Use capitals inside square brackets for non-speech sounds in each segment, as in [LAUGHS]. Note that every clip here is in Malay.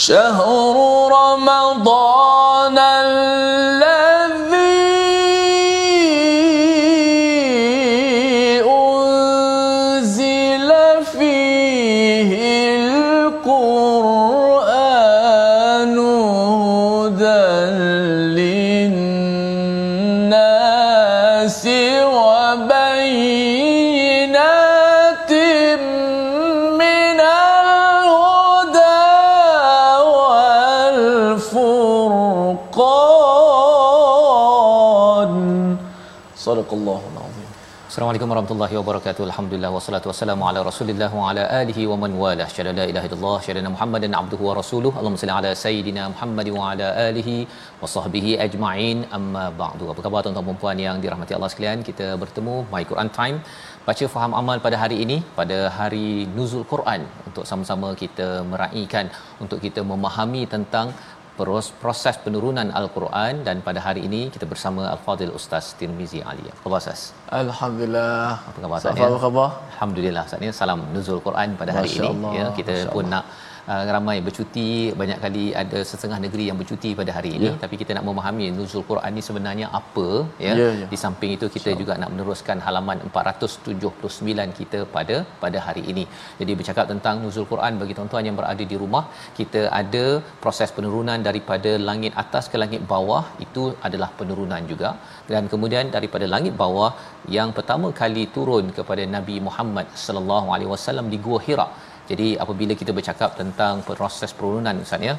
شهر رمضان Assalamualaikum warahmatullahi wabarakatuh. Alhamdulillah wassalatu wassalamu ala Rasulillah wa ala alihi wa man wala. Syada la ilaha illallah, syada Muhammadan abduhu wa rasuluh. Allahumma salli ala sayidina Muhammad wa ala alihi wa sahbihi ajma'in. Amma ba'du. Apa khabar tuan-tuan dan puan yang dirahmati Allah sekalian? Kita bertemu My Quran Time baca faham amal pada hari ini pada hari nuzul Quran untuk sama-sama kita meraihkan untuk kita memahami tentang proses penurunan al-Quran dan pada hari ini kita bersama Al-Fadil Ustaz Tirmizi Ali. Apa khabar Ustaz? Alhamdulillah Apa khabar Ustaz? Apa khabar? Alhamdulillah Ustaz ni salam nuzul Quran pada hari Masya ini Allah, ya kita Masya pun Allah. nak uh, ramai bercuti banyak kali ada setengah negeri yang bercuti pada hari ini. Ya. tapi kita nak memahami nuzul Quran ni sebenarnya apa ya. Ya, ya. di samping itu kita juga nak meneruskan halaman 479 kita pada pada hari ini. Jadi bercakap tentang nuzul Quran bagi tuan-tuan yang berada di rumah kita ada proses penurunan daripada langit atas ke langit bawah itu adalah penurunan juga. Dan kemudian daripada langit bawah yang pertama kali turun kepada Nabi Muhammad sallallahu alaihi wasallam di Gua Hira jadi apabila kita bercakap tentang proses penurunan Ustaz ya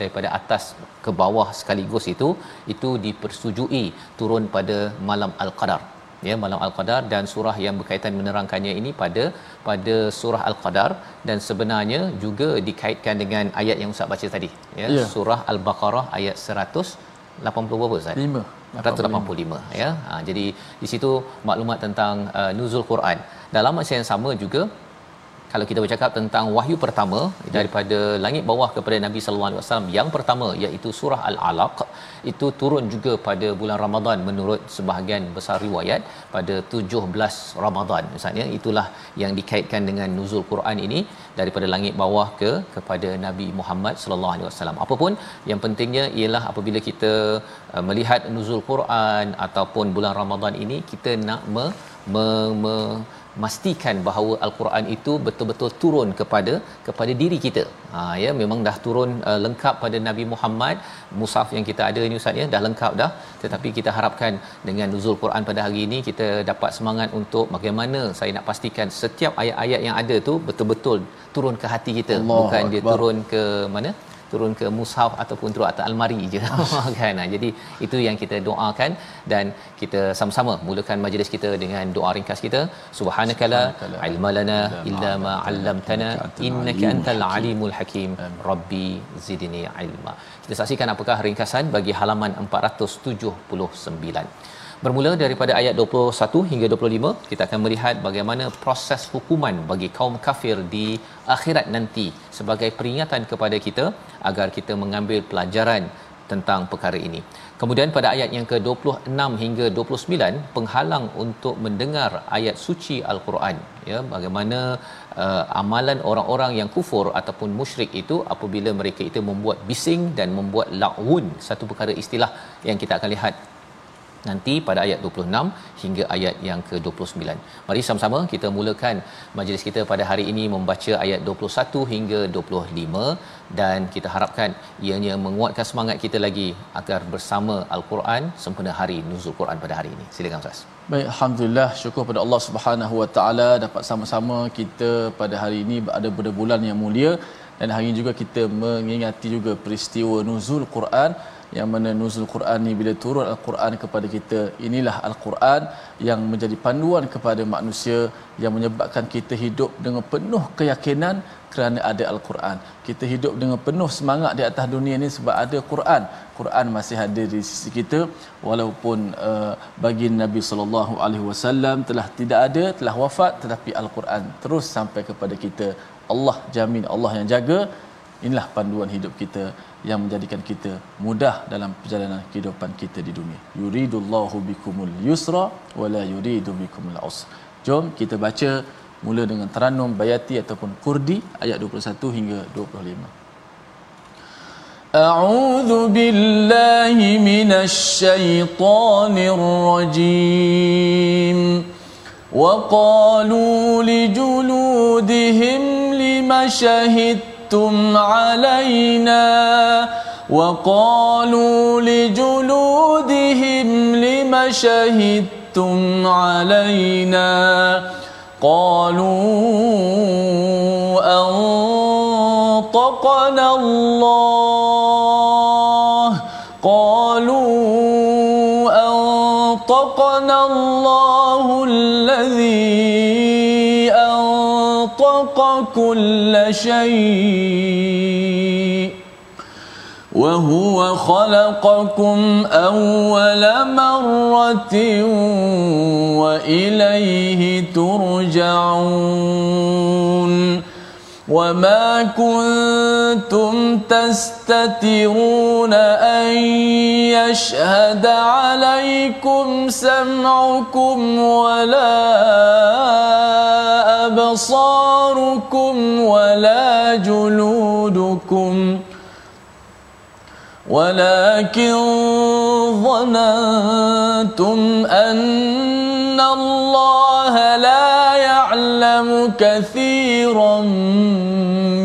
daripada atas ke bawah sekaligus itu itu dipersetujui turun pada malam al-qadar ya malam al-qadar dan surah yang berkaitan menerangkannya ini pada pada surah al-qadar dan sebenarnya juga dikaitkan dengan ayat yang Ustaz baca tadi ya Ya. surah al-baqarah ayat 180 berapa Ustaz 5 185 ya. Ha, jadi di situ maklumat tentang uh, nuzul Quran. Dalam masa yang sama juga kalau kita bercakap tentang wahyu pertama daripada langit bawah kepada Nabi sallallahu alaihi wasallam yang pertama iaitu surah al-alaq. Itu turun juga pada bulan Ramadan menurut sebahagian besar riwayat pada 17 Ramadan. Misalnya itulah yang dikaitkan dengan nuzul Quran ini daripada langit bawah ke kepada Nabi Muhammad sallallahu alaihi wasallam. Apapun yang pentingnya ialah apabila kita uh, melihat nuzul Quran ataupun bulan Ramadan ini kita nak me, me, me memastikan bahawa al-Quran itu betul-betul turun kepada kepada diri kita. Ha ya memang dah turun uh, lengkap pada Nabi Muhammad mushaf yang kita ada ini ustaz ya dah lengkap dah tetapi kita harapkan dengan nuzul Quran pada hari ini kita dapat semangat untuk bagaimana saya nak pastikan setiap ayat-ayat yang ada tu betul-betul turun ke hati kita Allahu bukan dia Akbar. turun ke mana turun ke mushaf ataupun turun atas almari je. [LAUGHS] Kan? Ha, jadi itu yang kita doakan dan kita sama-sama mulakan majlis kita dengan doa ringkas kita. Subhanakala ilma lana illa ma 'allamtana. innaka antal alimul hakim. Rabbi zidni ilma. Kita saksikan apakah ringkasan bagi halaman 479 Bermula daripada ayat 21 hingga 25 kita akan melihat bagaimana proses hukuman bagi kaum kafir di akhirat nanti sebagai peringatan kepada kita agar kita mengambil pelajaran tentang perkara ini. Kemudian pada ayat yang ke-26 hingga 29 penghalang untuk mendengar ayat suci al-Quran ya bagaimana uh, amalan orang-orang yang kufur ataupun musyrik itu apabila mereka itu membuat bising dan membuat la'un satu perkara istilah yang kita akan lihat nanti pada ayat 26 hingga ayat yang ke-29. Mari sama-sama kita mulakan majlis kita pada hari ini membaca ayat 21 hingga 25 dan kita harapkan ianya menguatkan semangat kita lagi agar bersama Al-Quran sempena hari nuzul Quran pada hari ini. Silakan Ustaz. Baik, alhamdulillah syukur pada Allah Subhanahu Wa Taala dapat sama-sama kita pada hari ini ada pada bulan yang mulia dan hari ini juga kita mengingati juga peristiwa nuzul Quran yang mana nuzul Quran ni bila turun al-Quran kepada kita inilah al-Quran yang menjadi panduan kepada manusia yang menyebabkan kita hidup dengan penuh keyakinan kerana ada al-Quran. Kita hidup dengan penuh semangat di atas dunia ini sebab ada Quran. Quran masih ada di sisi kita walaupun uh, bagi Nabi sallallahu alaihi wasallam telah tidak ada, telah wafat tetapi al-Quran terus sampai kepada kita. Allah jamin, Allah yang jaga. Inilah panduan hidup kita yang menjadikan kita mudah dalam perjalanan kehidupan kita di dunia. Yuridullahu bikumul yusra wala yuridu bikumul usra. Jom kita baca mula dengan Taranum Bayati ataupun Kurdi ayat 21 hingga 25. أعوذ بالله من الشيطان الرجيم وقالوا لجلودهم لم شهدتم شهدتم علينا وقالوا لجلودهم لم شهدتم علينا قالوا أنطقنا الله أنطق كل شيء وهو خلقكم أول مرة وإليه ترجعون وما كنتم تستترون أن يشهد عليكم سمعكم ولا أبصاركم ولا جلودكم ولكن ظننتم أن الله لا يعلم كثيرا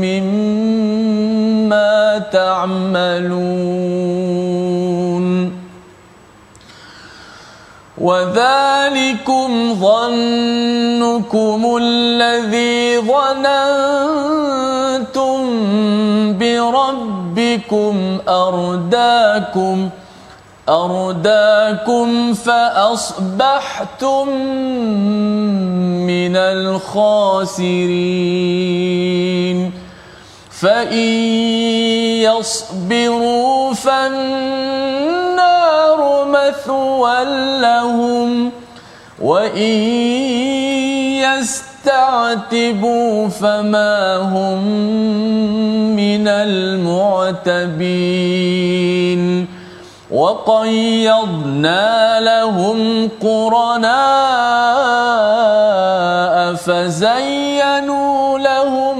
مما تعملون. وذلكم ظنكم الذي ظننتم بربكم أرداكم أرداكم فأصبحتم من الخاسرين. فإن يصبروا فالنار مثوى لهم وإن يستعتبوا فما هم من المعتبين. وقيضنا لهم قرناء فزينوا لهم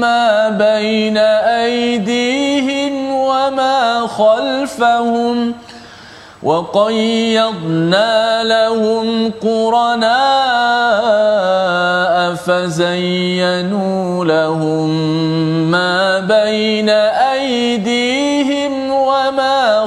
ما بين أيديهم وما خلفهم وقيضنا لهم قرناء فزينوا لهم ما بين أيديهم وما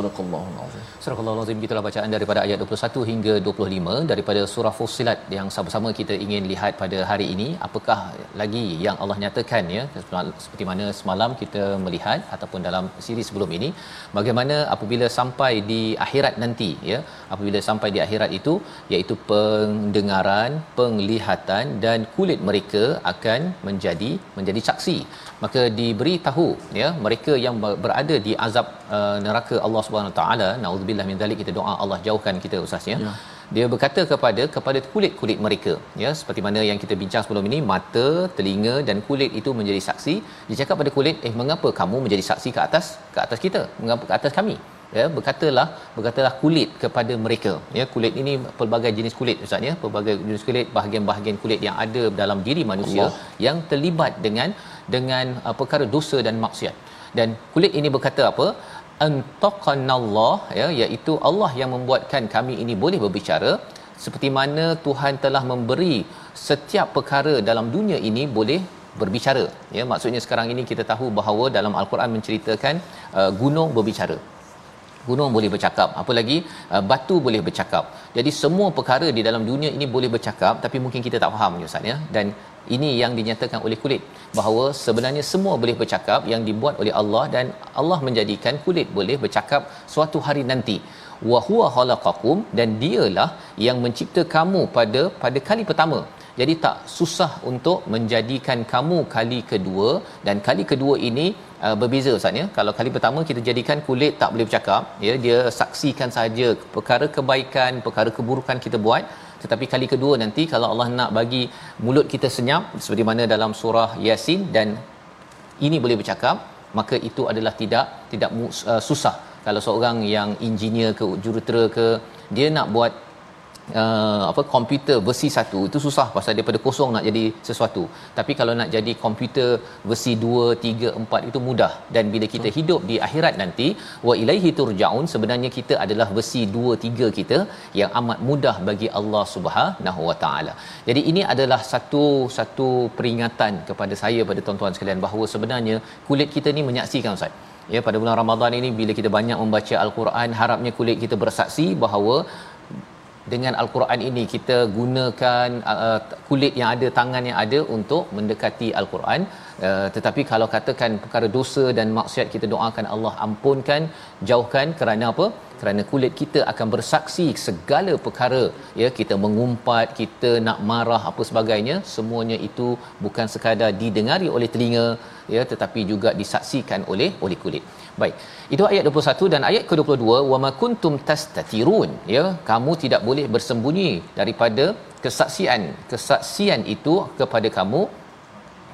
Sadaqallahul azim. Sadaqallahul azim bacaan daripada ayat 21 hingga 25 daripada surah Fussilat yang sama-sama kita ingin lihat pada hari ini. Apakah lagi yang Allah nyatakan ya seperti mana semalam kita melihat ataupun dalam siri sebelum ini bagaimana apabila sampai di akhirat nanti ya apabila sampai di akhirat itu iaitu pendengaran, penglihatan dan kulit mereka akan menjadi menjadi saksi. Maka diberitahu ya mereka yang berada di azab uh, neraka Allah Subhanahu taala naudzubillah min zalik kita doa Allah jauhkan kita ustaz ya. ya. Dia berkata kepada kepada kulit-kulit mereka ya. Seperti mana yang kita bincang sebelum ini mata telinga dan kulit itu menjadi saksi. Dia cakap pada kulit eh mengapa kamu menjadi saksi ke atas ke atas kita? Mengapa ke atas kami? Ya berkatalah berkatalah kulit kepada mereka ya. Kulit ini pelbagai jenis kulit ustaz ya. Pelbagai jenis kulit bahagian-bahagian kulit yang ada dalam diri manusia Allah. yang terlibat dengan dengan uh, perkara dosa dan maksiat. Dan kulit ini berkata apa antaqanallah ya iaitu Allah yang membuatkan kami ini boleh berbicara. Seperti mana Tuhan telah memberi setiap perkara dalam dunia ini boleh berbicara. Ya maksudnya sekarang ini kita tahu bahawa dalam al-Quran menceritakan uh, gunung berbicara. Gunung boleh bercakap. Apa lagi? Uh, batu boleh bercakap. Jadi semua perkara di dalam dunia ini boleh bercakap tapi mungkin kita tak faham ustaz ya. Dan ini yang dinyatakan oleh kulit. Bahawa sebenarnya semua boleh bercakap yang dibuat oleh Allah dan Allah menjadikan kulit boleh bercakap suatu hari nanti. Wa huwa khalaqakum dan dialah yang mencipta kamu pada pada kali pertama. Jadi tak susah untuk menjadikan kamu kali kedua dan kali kedua ini uh, berbeza ustaz ya. Kalau kali pertama kita jadikan kulit tak boleh bercakap ya dia saksikan saja perkara kebaikan perkara keburukan kita buat tetapi kali kedua nanti kalau Allah nak bagi mulut kita senyap seperti mana dalam surah yasin dan ini boleh bercakap maka itu adalah tidak tidak uh, susah. Kalau seorang yang engineer ke jurutera ke dia nak buat uh, apa komputer versi 1 itu susah pasal daripada kosong nak jadi sesuatu. Tapi kalau nak jadi komputer versi 2 3 4 itu mudah. Dan bila kita so. hidup di akhirat nanti wa ilaihi turjaun sebenarnya kita adalah versi 2 3 kita yang amat mudah bagi Allah Subhanahu wa taala. Jadi ini adalah satu satu peringatan kepada saya pada tuan-tuan sekalian bahawa sebenarnya kulit kita ni menyaksikan ustaz. Ya pada bulan Ramadan ini bila kita banyak membaca al-Quran harapnya kulit kita bersaksi bahawa dengan al-Quran ini kita gunakan uh, kulit yang ada tangan yang ada untuk mendekati al-Quran. Uh, tetapi kalau katakan perkara dosa dan maksiat kita doakan Allah ampunkan jauhkan. Kerana apa? Kerana kulit kita akan bersaksi segala perkara. Ya kita mengumpat kita nak marah apa sebagainya. Semuanya itu bukan sekadar didengari oleh telinga ya tetapi juga disaksikan oleh oleh kulit baik. Itu ayat 21 dan ayat ke-22 wama kuntum tastatirun. Ya kamu tidak boleh bersembunyi daripada kesaksian. Kesaksian itu kepada kamu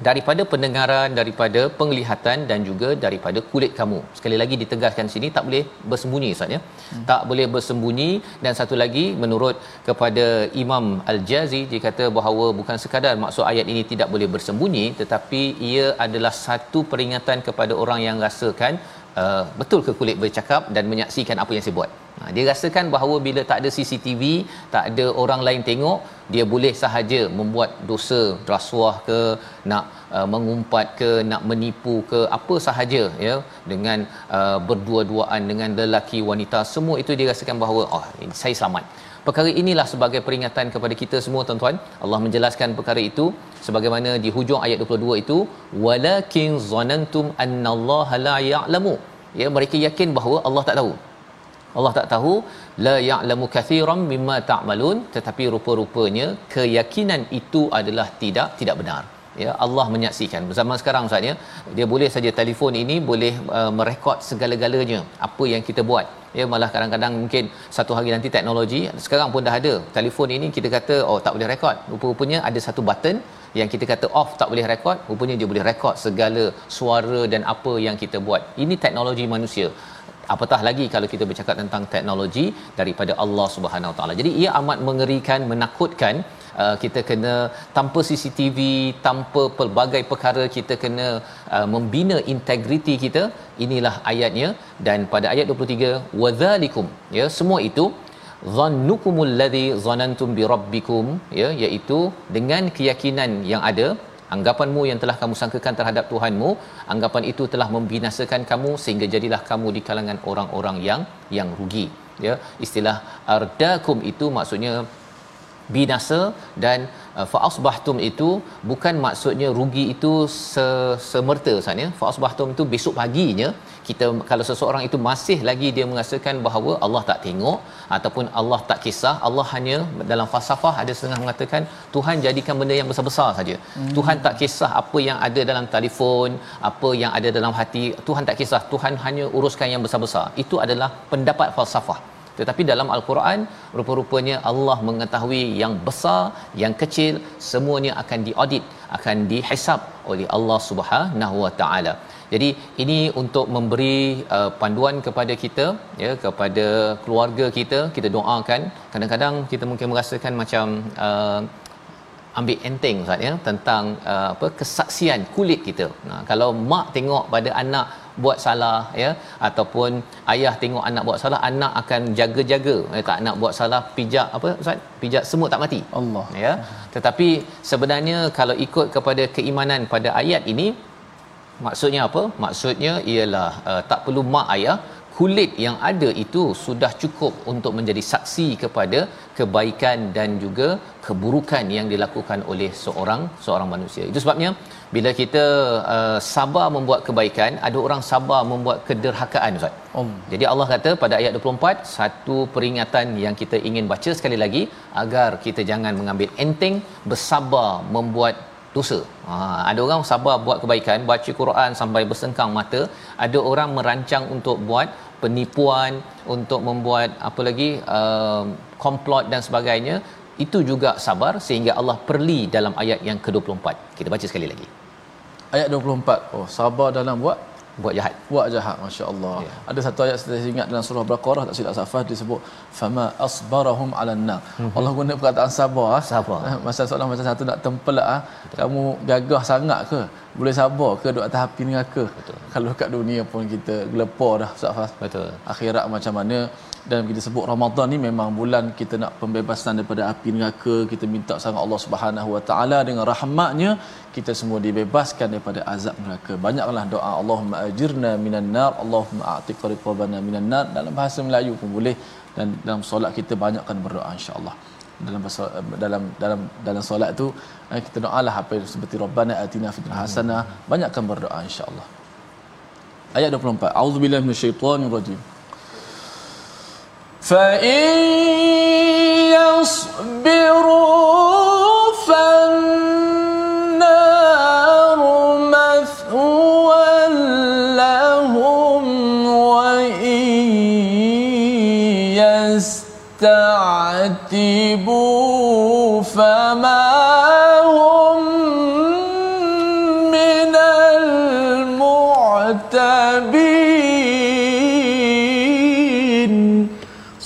daripada pendengaran daripada penglihatan dan juga daripada kulit kamu. Sekali lagi ditegaskan sini tak boleh bersembunyi ustaz ya. Hmm. tak boleh bersembunyi. Dan satu lagi menurut kepada Imam Al-Jazi dia kata bahawa bukan sekadar maksud ayat ini tidak boleh bersembunyi tetapi ia adalah satu peringatan kepada orang yang rasakan uh, betul ke kulit bercakap dan menyaksikan apa yang saya buat. Ha, dia rasakan bahawa bila tak ada CCTV, tak ada orang lain tengok, dia boleh sahaja membuat dosa rasuah ke, nak uh, mengumpat ke, nak menipu ke, apa sahaja ya dengan uh, berdua-duaan dengan lelaki wanita, semua itu dia rasakan bahawa oh saya selamat. Perkara inilah sebagai peringatan kepada kita semua tuan-tuan. Allah menjelaskan perkara itu sebagaimana di hujung ayat 22 itu walakin zanantum annallaha la ya'lamu. Ya mereka yakin bahawa Allah tak tahu. Allah tak tahu la ya'lamu katsiran mimma ta'malun. Tetapi rupa-rupanya keyakinan itu adalah tidak tidak benar. Ya Allah menyaksikan. Zaman sekarang ustaz ya dia boleh saja telefon ini boleh uh, merekod segala-galanya apa yang kita buat. Ya malah kadang-kadang mungkin satu hari nanti teknologi sekarang pun dah ada. Telefon ini kita kata oh tak boleh rekod. Rupa-rupanya ada satu button yang kita kata off tak boleh rekod rupanya dia boleh rekod segala suara dan apa yang kita buat. Ini teknologi manusia. Apatah lagi kalau kita bercakap tentang teknologi daripada Allah Subhanahu taala. Jadi ia amat mengerikan menakutkan uh, kita kena tanpa CCTV tanpa pelbagai perkara kita kena uh, membina integriti kita. Inilah ayatnya. Dan pada ayat 23 wadzalikum ya semua itu zannukumul ladzi zanantum bi rabbikum ya iaitu dengan keyakinan yang ada anggapanmu yang telah kamu sangkakan terhadap Tuhanmu anggapan itu telah membinasakan kamu sehingga jadilah kamu di kalangan orang-orang yang yang rugi ya. Istilah ardakum itu maksudnya binasa dan uh, faasbahtum itu bukan maksudnya rugi itu semerta Ustaz ya. Faasbahtum itu besok paginya kita kalau seseorang itu masih lagi dia merasakan bahawa Allah tak tengok ataupun Allah tak kisah Allah hanya dalam falsafah ada setengah mengatakan Tuhan jadikan benda yang besar-besar saja. Hmm. Tuhan tak kisah apa yang ada dalam telefon apa yang ada dalam hati. Tuhan tak kisah Tuhan hanya uruskan yang besar-besar. Itu adalah pendapat falsafah tetapi dalam al-Quran rupa-rupanya Allah mengetahui yang besar yang kecil semuanya akan diaudit akan dihisap oleh Allah Subhanahu Wa Taala jadi ini untuk memberi uh, panduan kepada kita ya kepada keluarga kita kita doakan kadang-kadang kita mungkin merasakan macam uh, ambil enteng Ustaz ya tentang uh, apa kesaksian kulit kita. Nah kalau mak tengok pada anak buat salah ya ataupun ayah tengok anak buat salah anak akan jaga-jaga. Ya tak nak buat salah pijak apa Ustaz? Pijak semut tak mati. Allah. Ya tetapi sebenarnya kalau ikut kepada keimanan pada ayat ini maksudnya apa? Maksudnya ialah uh, tak perlu mak ayah kulit yang ada itu sudah cukup untuk menjadi saksi kepada kebaikan dan juga keburukan yang dilakukan oleh seorang seorang manusia. Itu sebabnya bila kita uh, sabar membuat kebaikan, ada orang sabar membuat kederhakaan Ustaz. Om. Jadi Allah kata pada ayat 24, satu peringatan yang kita ingin baca sekali lagi agar kita jangan mengambil enteng bersabar membuat dosa. Ha, ada orang sabar buat kebaikan, baca Quran sampai bersengkang mata. Ada orang merancang untuk buat penipuan, untuk membuat apa lagi uh, komplot dan sebagainya. Itu juga sabar sehingga Allah perli dalam ayat yang ke-24. Kita baca sekali lagi. Ayat 24. Oh, sabar dalam buat buat jahat buat jahat masya-Allah ya. ada satu ayat saya ingat dalam surah baqarah tak silap safar disebut fama asbarahum ala mm-hmm. Allah guna perkataan sabar ah. sabar. Masa soalan macam satu nak tempelak ah. Kamu gagah sangat ke? Boleh sabar ke duduk atas api neraka? Betul. Kalau kat dunia pun kita gelepar dah Ustaz betul. Akhirat macam mana? Dan kita sebut Ramadan ni memang bulan kita nak pembebasan daripada api neraka kita minta sangat Allah Subhanahu Wa Taala dengan rahmatnya kita semua dibebaskan daripada azab neraka. Banyaklah doa Allahumma ajirna minan nar Allahumma a'tiq riqabana minan nar. Dalam bahasa Melayu pun boleh dan dalam solat kita banyakkan berdoa insyaallah. Dalam dalam dalam dalam solat tu eh, kita doalah apa seperti rabbana atina fid hasana. Banyakkan berdoa insyaallah. Ayat 24 auzubillahi minasyaitonir rajim fa in yasbiru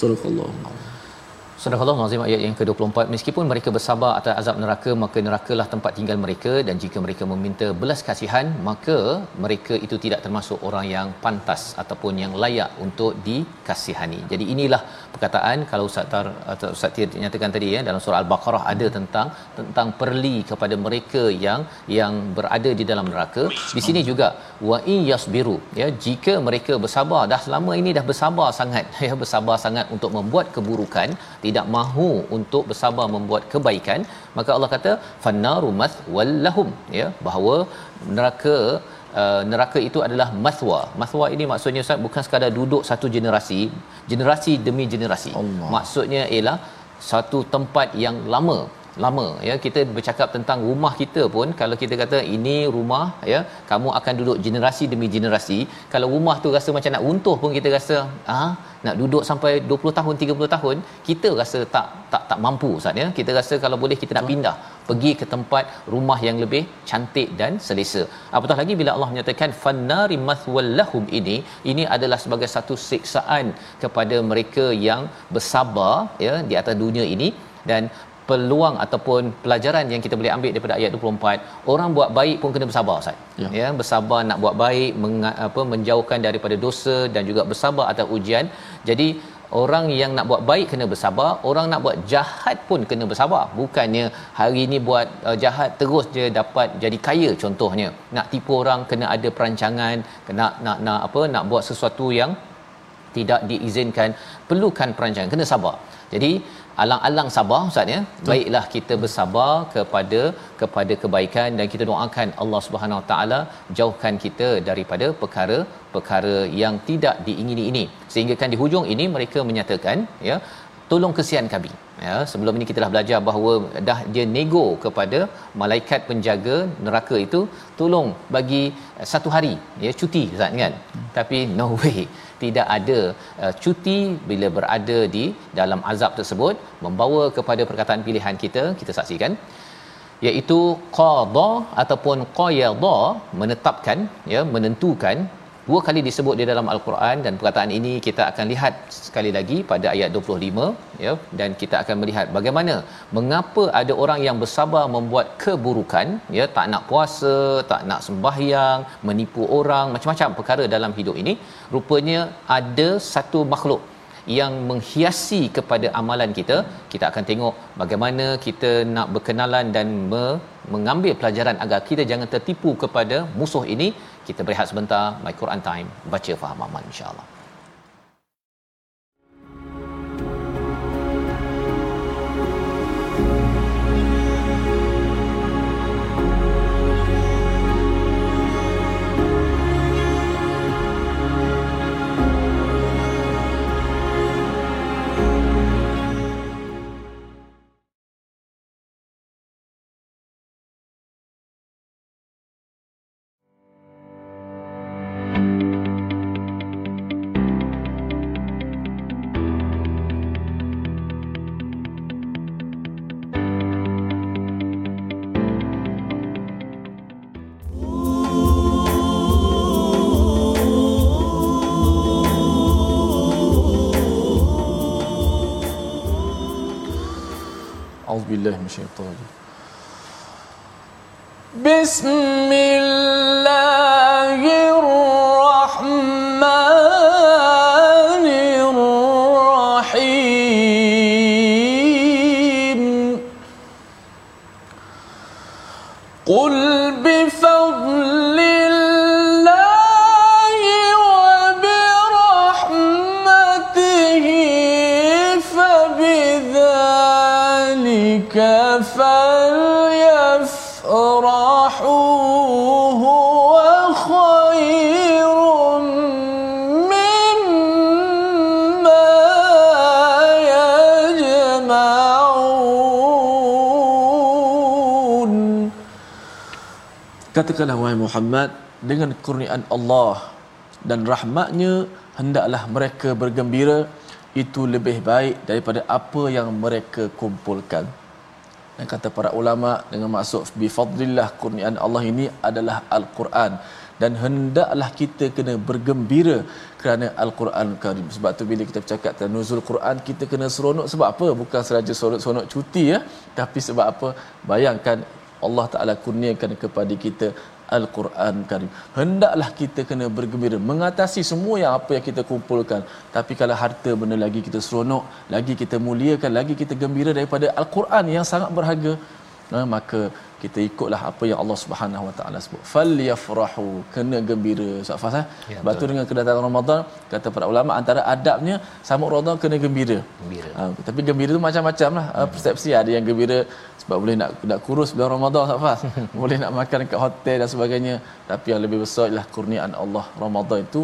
Sadakallahu'l Astagfirullah Nazim ayat yang ke-24 meskipun mereka bersabar atas azab neraka maka nerakalah tempat tinggal mereka dan jika mereka meminta belas kasihan maka mereka itu tidak termasuk orang yang pantas ataupun yang layak untuk dikasihani. Jadi inilah perkataan kalau Ustaz Tar atau Ustaz Tir nyatakan tadi ya dalam surah Al-Baqarah ada tentang tentang perli kepada mereka yang yang berada di dalam neraka. Di sini juga wa in yasbiru ya jika mereka bersabar dah selama ini dah bersabar sangat [LAUGHS] ya bersabar sangat untuk membuat keburukan tidak mahu untuk bersabar membuat kebaikan maka Allah kata fannaru mathwallahum ya bahawa neraka uh, neraka itu adalah mathwa. Mathwa ini maksudnya Ustaz bukan sekadar duduk satu generasi generasi demi generasi. Allah. maksudnya ialah satu tempat yang lama lama ya. Kita bercakap tentang rumah kita pun kalau kita kata ini rumah ya kamu akan duduk generasi demi generasi. Kalau rumah tu rasa macam nak runtuh pun kita rasa ah nak duduk sampai 20 tahun 30 tahun kita rasa tak tak tak mampu Ustaz ya. Kita rasa kalau boleh kita nak pindah pergi ke tempat rumah yang lebih cantik dan selesa. Apatah lagi bila Allah menyatakan fannari mathwallahum ini ini adalah sebagai satu siksaan kepada mereka yang bersabar ya di atas dunia ini. Dan peluang ataupun pelajaran yang kita boleh ambil daripada ayat 24 orang buat baik pun kena bersabar Ustaz. Ya, ya bersabar nak buat baik meng, apa menjauhkan daripada dosa dan juga bersabar atas ujian. Jadi orang yang nak buat baik kena bersabar orang nak buat jahat pun kena bersabar. Bukannya hari ini buat uh, jahat terus je dapat jadi kaya contohnya. Nak tipu orang kena ada perancangan kena nak nak apa nak buat sesuatu yang tidak diizinkan perlukan perancangan kena sabar. Jadi alang-alang sabar ustaz ya? Baiklah kita bersabar kepada kepada kebaikan dan kita doakan Allah Subhanahu Wa Taala jauhkan kita daripada perkara-perkara yang tidak diingini ini sehingga kan di hujung ini mereka menyatakan ya tolong kesian kami ya sebelum ini kita dah belajar bahawa dah dia nego kepada malaikat penjaga neraka itu tolong bagi satu hari ya cuti ustaz kan hmm. tapi no way tidak ada uh, cuti bila berada di dalam azab tersebut membawa kepada perkataan pilihan kita kita saksikan iaitu qada ataupun qayada menetapkan ya menentukan dua kali disebut di dalam al-Quran dan perkataan ini kita akan lihat sekali lagi pada ayat 25 ya. Dan kita akan melihat bagaimana mengapa ada orang yang bersabar membuat keburukan ya. Tak nak puasa tak nak sembahyang menipu orang macam-macam perkara dalam hidup ini. Rupanya ada satu makhluk yang menghiasi kepada amalan kita. Kita akan tengok bagaimana kita nak berkenalan dan me- mengambil pelajaran agar kita jangan tertipu kepada musuh ini kita berehat sebentar my Quran time baca faham aman insyaallah بالله من الشيطان بسم الله Katakanlah wahai Muhammad dengan kurniaan Allah dan rahmatnya hendaklah mereka bergembira itu lebih baik daripada apa yang mereka kumpulkan. Dan kata para ulama dengan maksud bi fadlillah kurniaan Allah ini adalah al-Quran dan hendaklah kita kena bergembira kerana al-Quran Karim. Sebab tu bila kita bercakap tentang nuzul Quran kita kena seronok sebab apa? Bukan sahaja seronok-seronok cuti ya, tapi sebab apa? Bayangkan Allah Taala kurniakan kepada kita Al-Quran Karim. Hendaklah kita kena bergembira mengatasi semua yang apa yang kita kumpulkan. Tapi kalau harta benda lagi kita seronok, lagi kita muliakan, lagi kita gembira daripada Al-Quran yang sangat berharga, nah, maka kita ikutlah apa yang Allah Subhanahu Wa Taala sebut. Falyafrahu, kena gembira. Safas eh. Ya, Sebab tu dengan kedatangan Ramadan, kata para ulama antara adabnya sama Ramadan kena gembira. Gembira. Ha, tapi gembira tu macam-macam lah. Hmm. Persepsi ada yang gembira sebab boleh nak nak kurus bulan Ramadan Safas. [LAUGHS] boleh nak makan dekat hotel dan sebagainya. Tapi yang lebih besar ialah kurniaan Allah Ramadan itu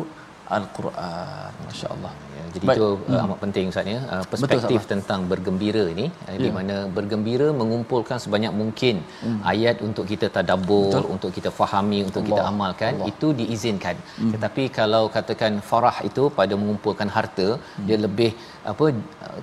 Al-Quran. Masya-Allah. Ya, jadi Baik. itu hmm. amat penting Ustaz ya. Uh, perspektif Betul, tentang bergembira ini uh, ya. di mana bergembira mengumpulkan sebanyak mungkin hmm. ayat untuk kita tadabbur, Betul. untuk kita fahami, untuk Allah. kita amalkan Allah. itu diizinkan. Hmm. Tetapi kalau katakan farah itu pada mengumpulkan harta, hmm. dia lebih apa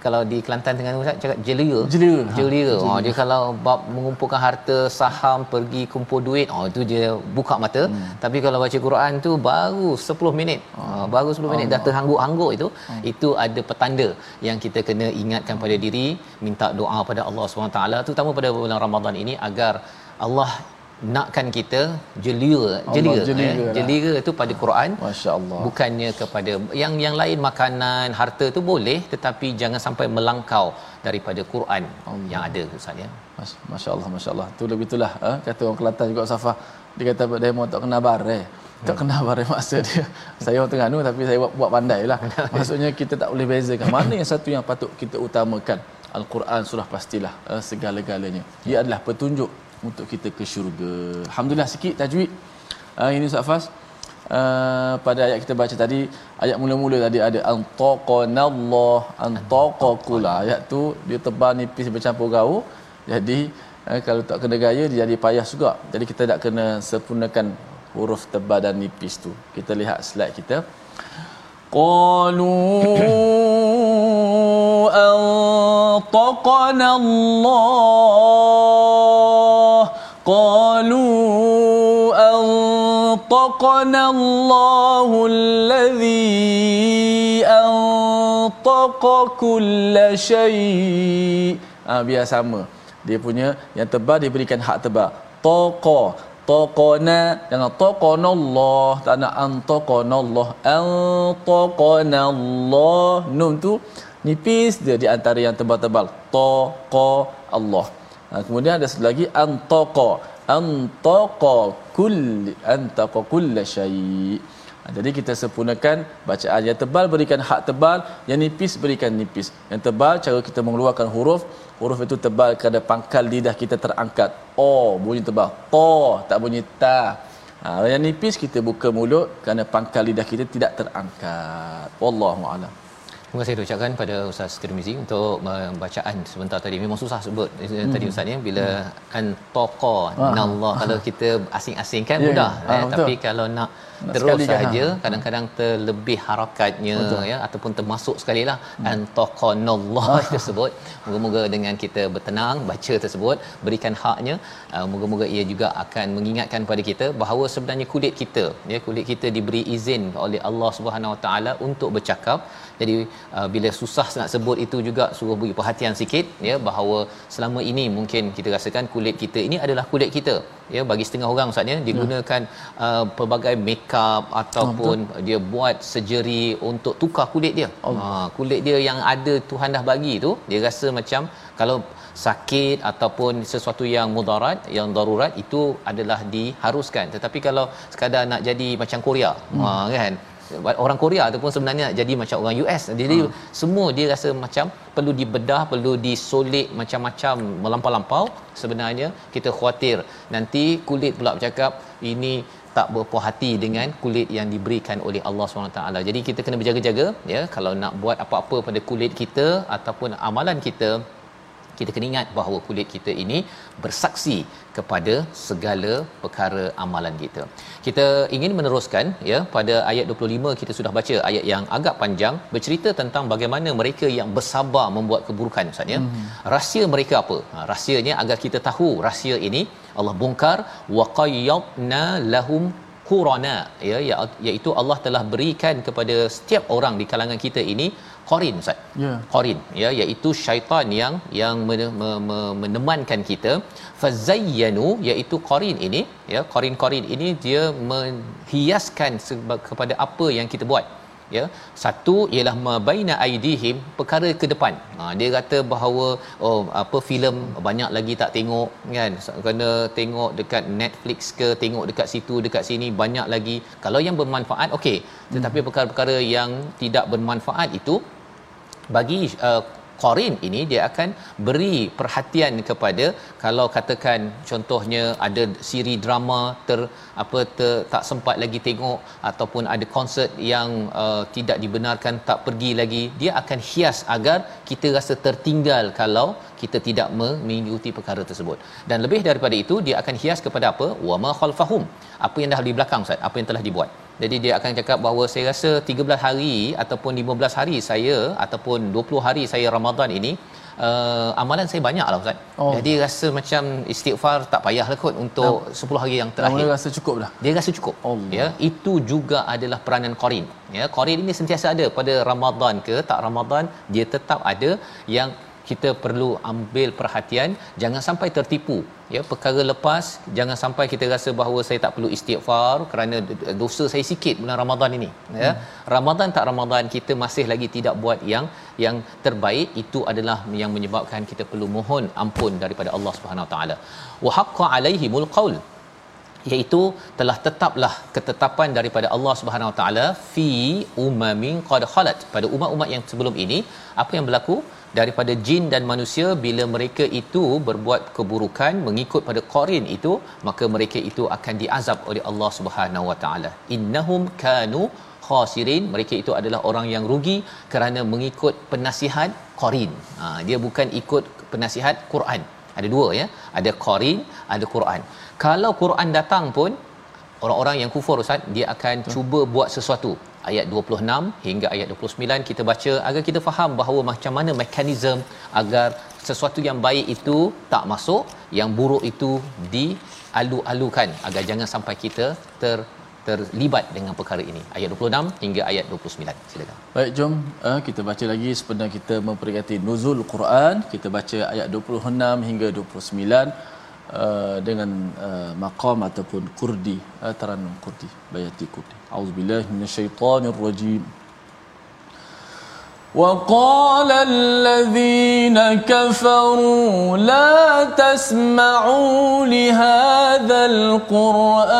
kalau di Kelantan dengan Ustaz cakap jelia. Jelia. Jelia. Ha, oh, dia kalau bab mengumpulkan harta, saham, pergi kumpul duit, oh itu dia buka mata. Hmm. Tapi kalau baca Quran tu baru 10 minit. Oh. Baru 10 minit dah terhangguk-hangguk itu. Hmm. Itu ada petanda yang kita kena ingatkan pada diri, minta doa pada Allah SWT terutama pada bulan Ramadan ini agar Allah nakkan kita jelia jelia jelia, eh? jelia itu pada Quran masya-Allah bukannya kepada yang yang lain makanan harta tu boleh tetapi jangan sampai melangkau daripada Quran Allah. yang ada ustaz ya masya-Allah masya-Allah tu lebih itulah eh? kata orang Kelantan juga Safa dia kata dia mau tak kena bare tak kenal barang masa dia. Saya orang Terengganu tapi saya buat, buat pandai lah. Maksudnya kita tak boleh bezakan. Mana yang satu yang patut kita utamakan? Al-Quran surah pastilah uh, segala-galanya. Ia adalah petunjuk untuk kita ke syurga. Alhamdulillah sikit tajwid. Uh, ini Ustaz Fas. Uh, pada ayat kita baca tadi ayat mula-mula tadi ada antaqanallah. Antaqakul. Ayat tu dia tebal nipis bercampur gaul jadi uh, kalau tak kena gaya dia jadi payah juga. Jadi kita tak kena sempurnakan huruf tebal dan nipis tu. Kita lihat slide kita. Qalu [LAUGHS] antaqana Allah. Qalu antaqana Allah alladhi antaqa kull shay. Ah biar sama. Dia punya yang tebal diberikan hak tebal. Taqa taqana jangan taqana Allah tak nak antaqana Allah antaqana Allah nun tu nipis dia di antara yang tebal-tebal. Taqa Allah ha, kemudian ada satu lagi antaqa antaqa kull antaqa kull syai jadi kita sempurnakan bacaan yang tebal berikan hak tebal yang nipis berikan nipis. Yang tebal cara kita mengeluarkan huruf huruf itu tebal kerana pangkal lidah kita terangkat. O bunyi tebal. Ta tak bunyi ta ha, yang nipis kita buka mulut kerana pangkal lidah kita tidak terangkat. Wallahu a'lam. Terima kasih ucapkan pada Ustaz Tirmizi untuk bacaan sebentar tadi. Memang susah sebut hmm. tadi Ustaz ya bila hmm. an taqa nallah kalau kita asing-asing kan yeah, mudah yeah. eh, tapi kalau nak terus saja ha. kadang-kadang terlebih harakatnya Betul. ya ataupun termasuk sekali lah hmm. antaqanallah ah. [LAUGHS] tersebut moga-moga dengan kita bertenang baca tersebut berikan haknya uh, moga-moga ia juga akan mengingatkan pada kita bahawa sebenarnya kulit kita ya kulit kita diberi izin oleh Allah Subhanahu Wa Taala untuk bercakap jadi uh, bila susah nak sebut itu juga suruh beri perhatian sikit ya bahawa selama ini mungkin kita rasakan kulit kita ini adalah kulit kita ya bagi setengah orang ustaz ya digunakan uh, pelbagai makeup ataupun oh, dia buat surgery untuk tukar kulit dia. Oh. Uh, kulit dia yang ada Tuhan dah bagi tu dia rasa macam kalau sakit ataupun sesuatu yang mudarat yang darurat itu adalah diharuskan tetapi kalau sekadar nak jadi macam Korea hmm. uh, kan orang Korea ataupun sebenarnya jadi macam orang US jadi hmm. semua dia rasa macam perlu dibedah perlu disolek macam-macam melampau-lampau sebenarnya kita khawatir nanti kulit pula bercakap ini tak berpuas hati dengan kulit yang diberikan oleh Allah SWT. Jadi kita kena berjaga-jaga ya kalau nak buat apa-apa pada kulit kita ataupun amalan kita kita kena ingat bahawa kulit kita ini bersaksi kepada segala perkara amalan kita. Kita ingin meneruskan ya pada ayat 25 kita sudah baca ayat yang agak panjang bercerita tentang bagaimana mereka yang bersabar membuat keburukan Ustaz ya. Hmm. Rahsia mereka apa? Ha, rahsianya agar kita tahu rahsia ini Allah bongkar waqayyadna lahum qurana. Ya iaitu Allah telah berikan kepada setiap orang di kalangan kita ini qarin ustaz. Ya. Yeah. qarin ya iaitu syaitan yang yang menemankan kita. Fazayyanu iaitu qarin ini ya qarin-qarin ini dia menghiaskan kepada apa yang kita buat ya satu ialah mabaina aidihim perkara ke depan. Ha, dia kata bahawa oh apa filem banyak lagi tak tengok kan? Kena tengok dekat Netflix ke tengok dekat situ dekat sini banyak lagi. Kalau yang bermanfaat okey. Tetapi hmm. perkara-perkara yang tidak bermanfaat itu bagi uh, Qarin ini dia akan beri perhatian kepada kalau katakan contohnya ada siri drama ter apa ter, tak sempat lagi tengok ataupun ada konsert yang uh, tidak dibenarkan tak pergi lagi dia akan hias agar kita rasa tertinggal kalau kita tidak mengikuti perkara tersebut. Dan lebih daripada itu dia akan hias kepada apa? Wama khalfahum. Apa yang dah di belakang Ustaz? Apa yang telah dibuat jadi dia akan cakap bahawa saya rasa 13 hari ataupun 15 hari saya ataupun 20 hari saya Ramadan ini uh, amalan saya banyak lah Ustaz. Oh. Jadi rasa macam istighfar tak payahlah kot untuk nah, 10 hari yang terakhir. Dia rasa cukup dah. Dia rasa cukup. Allah. Ya, itu juga adalah peranan Qarin. Ya, Qarin ini sentiasa ada pada Ramadan ke tak Ramadan dia tetap ada yang kita perlu ambil perhatian jangan sampai tertipu ya perkara lepas jangan sampai kita rasa bahawa saya tak perlu istighfar kerana dosa saya sikit bulan Ramadan ini ya. Hmm. Ramadan tak Ramadan kita masih lagi tidak buat yang yang terbaik. Itu adalah yang menyebabkan kita perlu mohon ampun daripada Allah Subhanahu taala. Wa haqqa alaihimul qaul iaitu telah tetaplah ketetapan daripada Allah Subhanahu Wa Taala fi umamin qad khalat. Pada umat-umat yang sebelum ini apa yang berlaku daripada jin dan manusia bila mereka itu berbuat keburukan mengikut pada qarin itu maka mereka itu akan diazab oleh Allah Subhanahu Wa Taala. Innahum kanu khasirin. Mereka itu adalah orang yang rugi kerana mengikut penasihat qarin ha, dia bukan ikut penasihat Quran. Ada dua ya. Ada qarin ada Quran. Kalau Quran datang pun orang-orang yang kufur ustaz dia akan Betul. cuba buat sesuatu. Ayat 26 hingga ayat 29 kita baca agar kita faham bahawa macam mana mekanisme agar sesuatu yang baik itu tak masuk yang buruk itu dialu-alukan. Agar jangan sampai kita ter terlibat dengan perkara ini. Ayat 26 hingga ayat 29 silakan. Baik jom uh, kita baca lagi sebenarnya kita memperingati nuzul Quran. Kita baca ayat 26 hingga 29 Uh, dengan uh, maqam ataupun kurdi uh, taranum kurdi bayati kurdi auzubillahi minasyaitonirrajim وقال الذين كفروا لا تسمعوا لهذا القرآن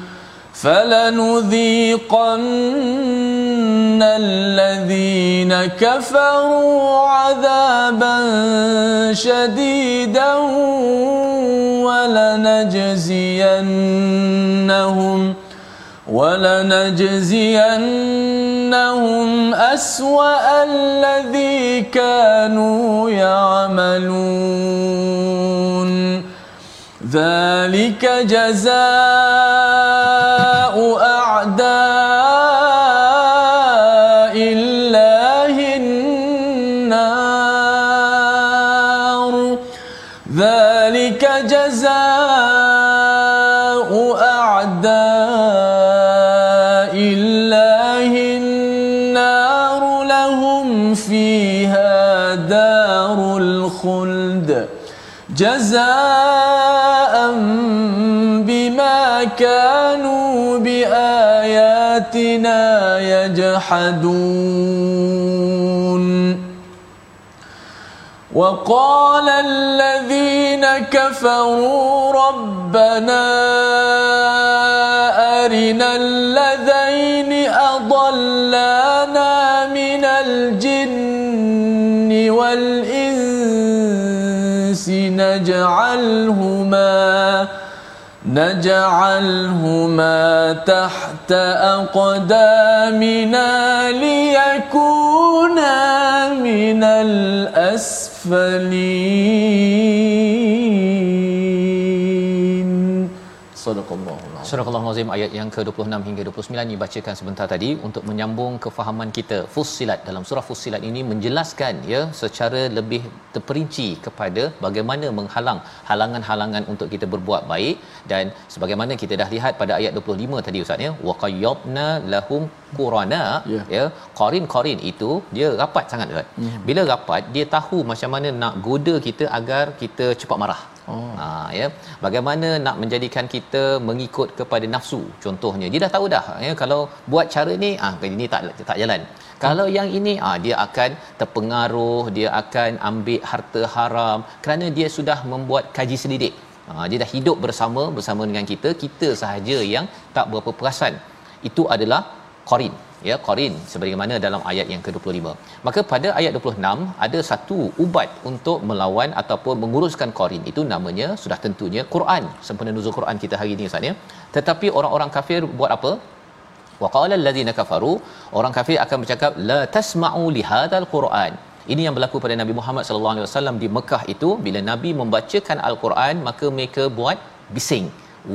فلنذيقن الذين كفروا عذابا شديدا ولنجزينهم ولنجزينهم أسوأ الذي كانوا يعملون. ذلك جزاء أعداء الله النار. ذلك جزاء أعداء الله النار. لهم فيها دار الخلد. جزاء بآياتنا يجحدون وقال الذين كفروا ربنا أرنا الذين أضلانا من الجن والإنس نجعلهما نجعلهما تحت أقدامنا ليكونا من الأسفلين. صدق الله. Surah Al-Azim ayat yang ke-26 hingga 29 dibacakan sebentar tadi untuk menyambung kefahaman kita Fussilat dalam surah Fussilat ini menjelaskan ya secara lebih terperinci kepada bagaimana menghalang halangan-halangan untuk kita berbuat baik dan sebagaimana kita dah lihat pada ayat 25 tadi ustaz ya waqayyabna lahum qurana yeah. ya qarin-qarin itu dia rapat sangat ustaz. Yeah. Bila rapat dia tahu macam mana nak goda kita agar kita cepat marah. Oh. Ha ya. Bagaimana nak menjadikan kita mengikut kepada nafsu contohnya. Dia dah tahu dah ya kalau buat cara ni ah ha, ini tak tak jalan. Kalau yang ini ah dia akan terpengaruh, dia akan ambil harta haram kerana dia sudah membuat kaji selidik. Ha, dia dah hidup bersama bersama dengan kita, kita sahaja yang tak berapa perasan. Itu adalah qarin ya qarin sebagaimana dalam ayat yang ke-25. Maka pada ayat 26 ada satu ubat untuk melawan ataupun menguruskan qarin itu namanya sudah tentunya Quran. Sempena nuzul Quran kita hari ini Ustaz ya. Tetapi orang-orang kafir buat apa? Wa qala allazina kafaru orang kafir akan bercakap la tasma'u li hadzal Quran. Ini yang berlaku pada Nabi Muhammad sallallahu alaihi wasallam di Mekah itu bila Nabi membacakan al-Quran maka mereka buat bising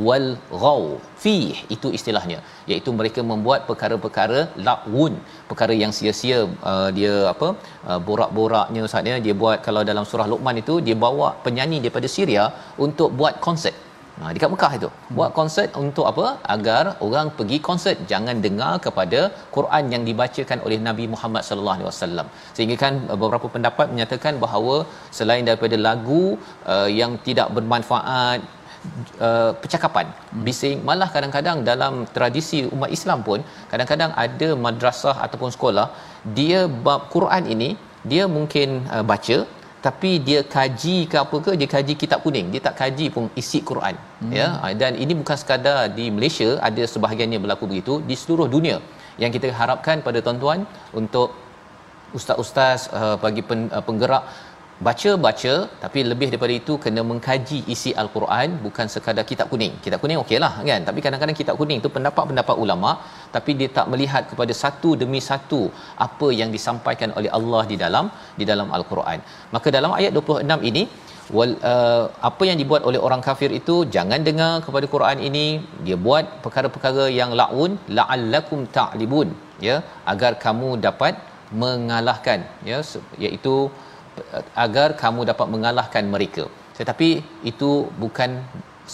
wal ghaw fi itu istilahnya iaitu mereka membuat perkara-perkara la'un perkara yang sia-sia uh, dia apa uh, borak-boraknya ustaz dia buat kalau dalam surah Luqman itu dia bawa penyanyi daripada Syria untuk buat konsert Ha, dekat Mekah itu. Buat konsert untuk apa? Agar orang pergi konsert jangan dengar kepada Quran yang dibacakan oleh Nabi Muhammad sallallahu alaihi wasallam. Sehingga kan beberapa pendapat menyatakan bahawa selain daripada lagu uh, yang tidak bermanfaat Uh, percakapan. Bising malah kadang-kadang dalam tradisi umat Islam pun kadang-kadang ada madrasah ataupun sekolah dia bab Quran ini dia mungkin uh, baca tapi dia kaji ke apa ke dia kaji kitab kuning. Dia tak kaji pun isi Quran hmm. ya. Ah, dan ini bukan sekadar di Malaysia ada sebahagiannya berlaku begitu di seluruh dunia. Yang kita harapkan pada tuan-tuan untuk ustaz-ustaz uh, bagi pen, uh, penggerak baca-baca tapi lebih daripada itu kena mengkaji isi al-Quran bukan sekadar kitab kuning. Kitab kuning okeylah kan tapi kadang-kadang kitab kuning tu pendapat-pendapat ulama tapi dia tak melihat kepada satu demi satu apa yang disampaikan oleh Allah di dalam di dalam al-Quran. Maka dalam ayat 26 ini wal uh, apa yang dibuat oleh orang kafir itu jangan dengar kepada Quran ini dia buat perkara-perkara yang laun la'allakum ta'libun ya agar kamu dapat mengalahkan ya iaitu agar kamu dapat mengalahkan mereka. Tetapi itu bukan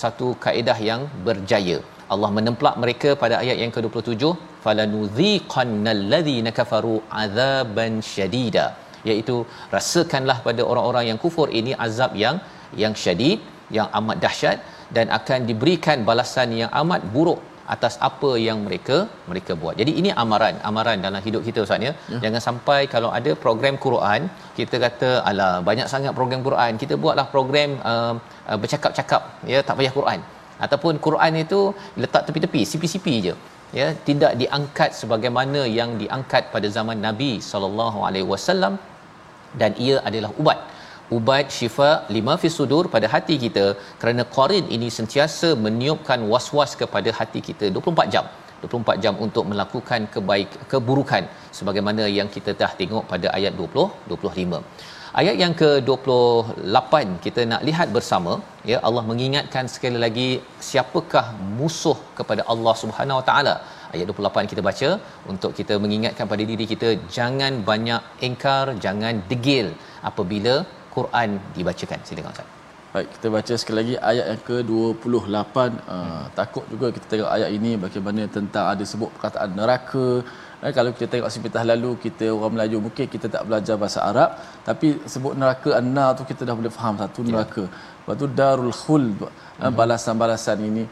satu kaedah yang berjaya. Allah menemplak mereka pada ayat yang ke-27 falanudhiqannal ladzina kafaru azaban syadida iaitu rasakanlah pada orang-orang yang kufur ini azab yang yang syadid yang amat dahsyat dan akan diberikan balasan yang amat buruk atas apa yang mereka mereka buat. Jadi ini amaran, amaran dalam hidup kita Ustaz ya. ya. Jangan sampai kalau ada program Quran, kita kata ala banyak sangat program Quran, kita buatlah program uh, uh, bercakap-cakap ya, tak payah Quran. Ataupun Quran itu letak tepi-tepi, sipi-sipi je. Ya, tidak diangkat sebagaimana yang diangkat pada zaman Nabi sallallahu alaihi wasallam dan ia adalah ubat ubat syifa lima fi sudur pada hati kita kerana qarin ini sentiasa meniupkan was-was kepada hati kita 24 jam. 24 jam untuk melakukan kebaik keburukan sebagaimana yang kita dah tengok pada ayat 20 25 ayat yang ke-28 kita nak lihat bersama ya Allah mengingatkan sekali lagi siapakah musuh kepada Allah Subhanahu Wa Taala. Ayat 28 kita baca untuk kita mengingatkan pada diri kita jangan banyak engkar jangan degil apabila Quran dibacakan. Silakan Ustaz. Baik, kita baca sekali lagi ayat yang ke-28. Uh, hmm. takut juga kita tengok ayat ini bagaimana tentang ada sebut perkataan neraka. Eh, kalau kita tengok sepintas lalu kita orang Melayu mungkin kita tak belajar bahasa Arab tapi sebut neraka anna tu kita dah boleh faham satu ya. neraka. Lepas tu darul khuld eh, hmm. balasan-balasan ini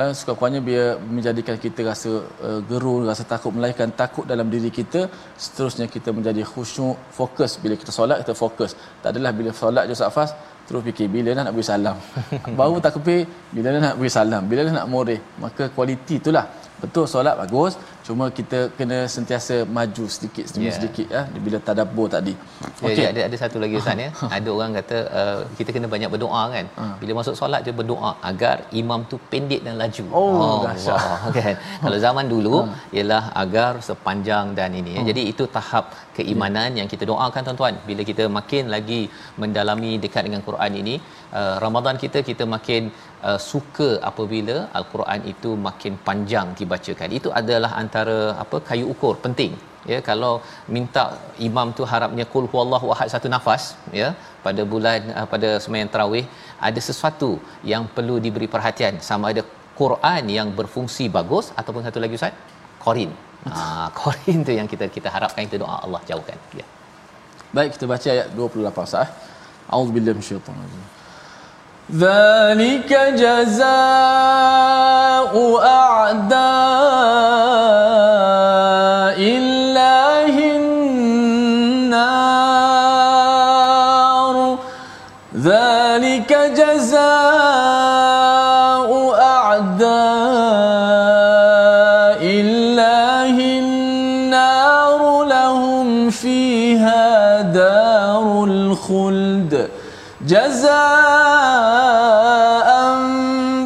uh, suka-sukannya biar menjadikan kita rasa uh, gerun, rasa takut melahirkan takut dalam diri kita seterusnya kita menjadi khusyuk fokus. Bila kita solat kita fokus. Tak adalah bila solat je Safas terus fikir bila nak beri salam? [LAUGHS] Baru tak kepik bila nak beri salam? Bila nak moreh? Maka kualiti itulah betul solat bagus cuma kita kena sentiasa maju sedikit demi yeah. sedikit ya bila tadabbur tadi ya, okey ada ada satu lagi ustaz ya [LAUGHS] ada orang kata uh, kita kena banyak berdoa kan uh. bila masuk solat je berdoa agar imam tu pendek dan laju oh, oh dahsyat kan [LAUGHS] kalau zaman dulu uh. ialah agar sepanjang dan ini ya. uh. jadi itu tahap keimanan yeah. yang kita doakan tuan-tuan bila kita makin lagi mendalami dekat dengan Quran ini uh, Ramadan kita kita makin uh, suka apabila al-Quran itu makin panjang dibacakan. Itu adalah antara apa kayu ukur penting. Ya kalau minta imam tu harapnya kul huwallahu ahad satu nafas ya pada bulan uh, pada sembahyang tarawih ada sesuatu yang perlu diberi perhatian sama ada Quran yang berfungsi bagus ataupun satu lagi ustaz Qorin. [LAUGHS] Ah Qorin tu yang kita kita harapkan kita doa Allah jauhkan. Ya. Baik kita baca ayat 28 sah. A'udzubillahi minasyaitanir rajim. ذلك جزاء أعداء الله.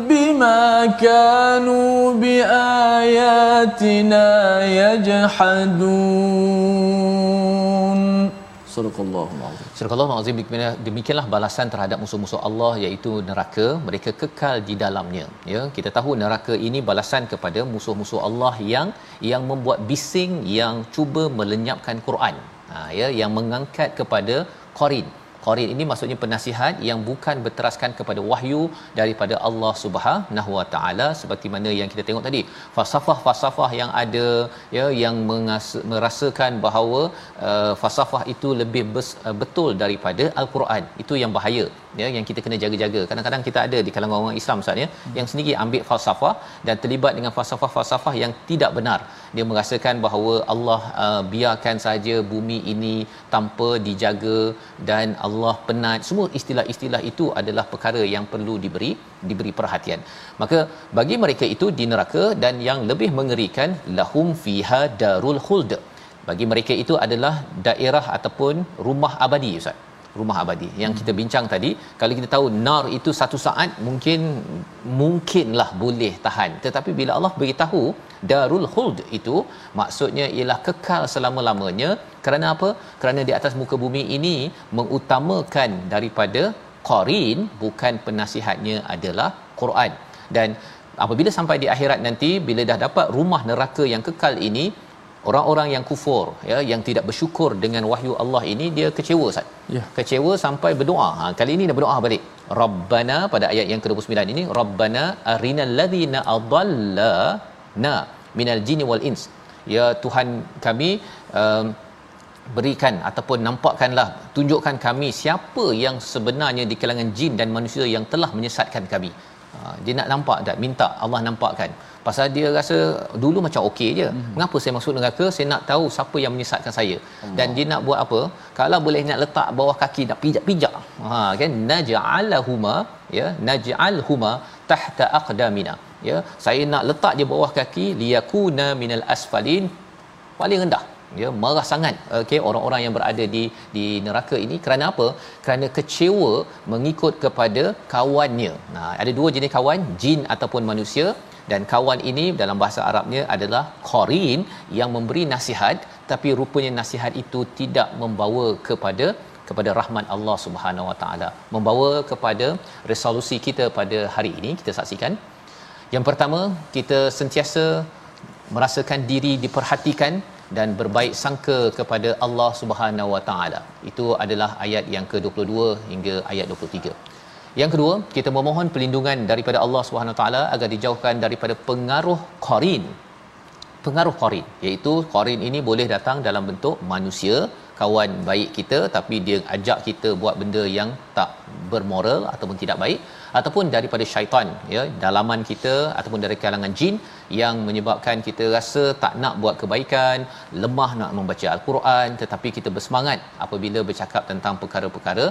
بما كانوا بآياتنا يجحدون صدق الله العظيم Surah Al-Azim demikianlah balasan terhadap musuh-musuh Allah iaitu neraka mereka kekal di dalamnya ya kita tahu neraka ini balasan kepada musuh-musuh Allah yang yang membuat bising yang cuba melenyapkan Quran ha ya yang mengangkat kepada qarin qarin ini maksudnya penasihat yang bukan berteraskan kepada wahyu daripada Allah Subhanahu Wa Taala seperti mana yang kita tengok tadi. Falsafah-falsafah yang ada ya yang mengas- merasakan bahawa uh, falsafah itu lebih bes- uh, betul daripada al-Quran. Itu yang bahaya ya yang kita kena jaga-jaga. Kadang-kadang kita ada di kalangan orang Islam Ustaz ya hmm. yang sendiri ambil falsafah dan terlibat dengan falsafah-falsafah yang tidak benar. Dia merasakan bahawa Allah uh, biarkan saja bumi ini tanpa dijaga dan Allah penat. Semua istilah-istilah itu adalah perkara yang perlu diberi diberi perhatian. Maka bagi mereka itu di neraka dan yang lebih mengerikan lahum fiha darul khuld. Bagi mereka itu adalah daerah ataupun rumah abadi ustaz rumah abadi. Yang kita bincang tadi kalau kita tahu nar itu satu saat mungkin mungkinlah boleh tahan. Tetapi bila Allah beritahu darul khuld itu maksudnya ialah kekal selama-lamanya. Kerana apa? Kerana di atas muka bumi ini mengutamakan daripada qarin bukan penasihatnya adalah Quran. Dan apabila sampai di akhirat nanti bila dah dapat rumah neraka yang kekal ini orang-orang yang kufur ya yang tidak bersyukur dengan wahyu Allah ini dia kecewa Ustaz. Ya. Kecewa sampai berdoa. Ha kali ini dia berdoa balik. Rabbana pada ayat yang ke-29 ini Rabbana arinal ladzina adallana minal jinni wal ins. Ya Tuhan kami um, berikan ataupun nampakkanlah tunjukkan kami siapa yang sebenarnya di kalangan jin dan manusia yang telah menyesatkan kami. Ha, dia nak nampak tak minta Allah nampakkan pasal dia rasa dulu macam okey je. Hmm. mengapa saya masuk neraka? Saya nak tahu siapa yang menyesatkan saya. Allah. dan dia nak buat apa? Kalau boleh nak letak bawah kaki nak pijak-pijak ha kan? Naj'alahuma ya naj'alhuma tahta aqdamina. Ya saya nak letak dia bawah kaki liyakuna minal asfalin. Paling rendah. Ya marah sangat. Okey orang-orang yang berada di di neraka ini. Kerana apa? Kerana kecewa mengikut kepada kawannya. Nah ada dua jenis kawan jin ataupun manusia dan kawan ini dalam bahasa Arabnya adalah qarin yang memberi nasihat tapi rupanya nasihat itu tidak membawa kepada kepada rahmat Allah Subhanahu Wa Taala membawa kepada resolusi kita pada hari ini kita saksikan yang pertama kita sentiasa merasakan diri diperhatikan dan berbaik sangka kepada Allah Subhanahu Wa Taala. Itu adalah ayat yang ke-22 hingga ayat 23. Yang kedua, kita memohon perlindungan daripada Allah Subhanahu Taala agar dijauhkan daripada pengaruh qarin. Pengaruh qarin, iaitu qarin ini boleh datang dalam bentuk manusia, kawan baik kita tapi dia ajak kita buat benda yang tak bermoral ataupun tidak baik ataupun daripada syaitan ya dalaman kita ataupun dari kalangan jin yang menyebabkan kita rasa tak nak buat kebaikan lemah nak membaca al-Quran tetapi kita bersemangat apabila bercakap tentang perkara-perkara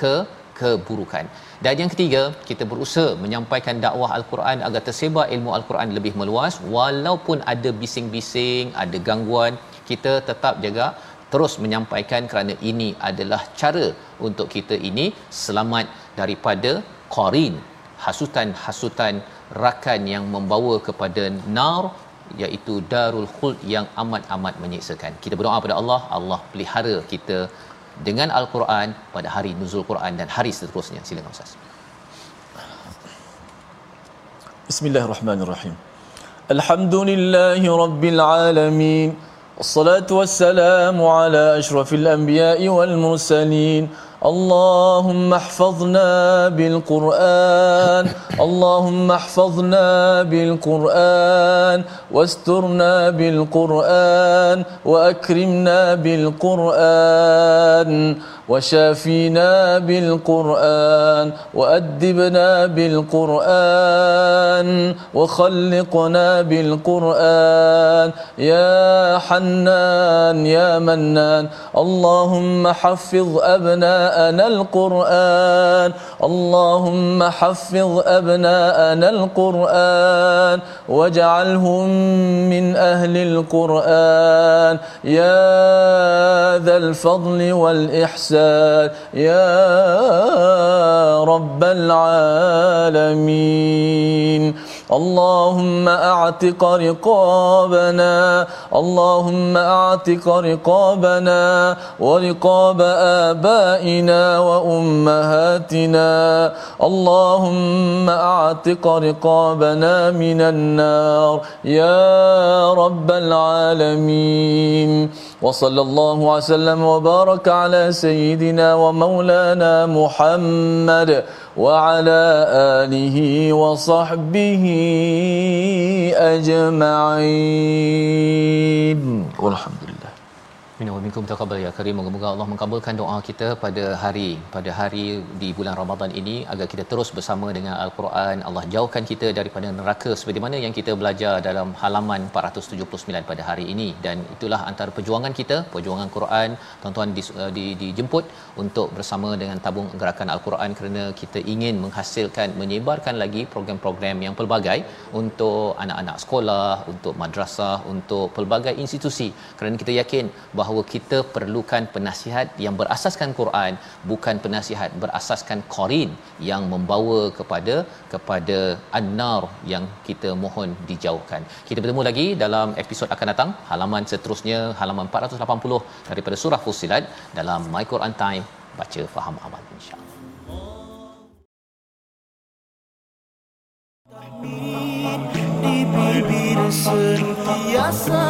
ke keburukan. Dan yang ketiga, kita berusaha menyampaikan dakwah al-Quran agar tersebar ilmu al-Quran lebih meluas walaupun ada bising-bising, ada gangguan, kita tetap jaga terus menyampaikan kerana ini adalah cara untuk kita ini selamat daripada qarin hasutan-hasutan rakan yang membawa kepada nar iaitu darul khuld yang amat-amat menyiksakan. Kita berdoa pada Allah, Allah pelihara kita dengan al-Quran pada hari nuzul Quran dan hari seterusnya. Silakan Ustaz. Bismillahirrahmanirrahim. Alhamdulillahi rabbil alamin. والصلاة والسلام على أشرف الأنبياء والمرسلين اللهم احفظنا بالقرآن اللهم احفظنا بالقرآن واسترنا بالقرآن وأكرمنا بالقرآن. وشافينا بالقرآن وأدبنا بالقرآن وخلقنا بالقرآن. يا حنان يا منان اللهم حفظ أبناءنا القرآن. اللهم حفظ أبناءنا القرآن واجعلهم من أهل القرآن. يا ذا الفضل والإحسان الإحسان. يا رب العالمين. اللهم أعتق رقابنا اللهم أعتق رقابنا ورقاب آبائنا وأمهاتنا. اللهم أعتق رقابنا من النار. يا رب العالمين. وصلى الله وسلم وبارك على سيدنا ومولانا محمد. وعلى آله وصحبه أجمعين. والحمد Amin. Wa minkum taqabbal ya karim. Moga-moga Allah mengabulkan doa kita pada hari pada hari di bulan Ramadan ini agar kita terus bersama dengan Al-Quran. Allah jauhkan kita daripada neraka seperti mana yang kita belajar dalam halaman 479 pada hari ini dan itulah antara perjuangan kita, perjuangan Quran. Tuan-tuan di, eh, di, dijemput untuk bersama dengan tabung gerakan Al-Quran kerana kita ingin menghasilkan menyebarkan lagi program-program yang pelbagai untuk anak-anak sekolah, untuk madrasah, untuk pelbagai institusi kerana kita yakin bahawa bahawa kita perlukan penasihat yang berasaskan Quran bukan penasihat berasaskan Qarin yang membawa kepada kepada an-nar yang kita mohon dijauhkan. Kita bertemu lagi dalam episod akan datang halaman seterusnya halaman 480 daripada surah Fussilat dalam My Quran Time baca faham amal insya-Allah. Di bibir sentiasa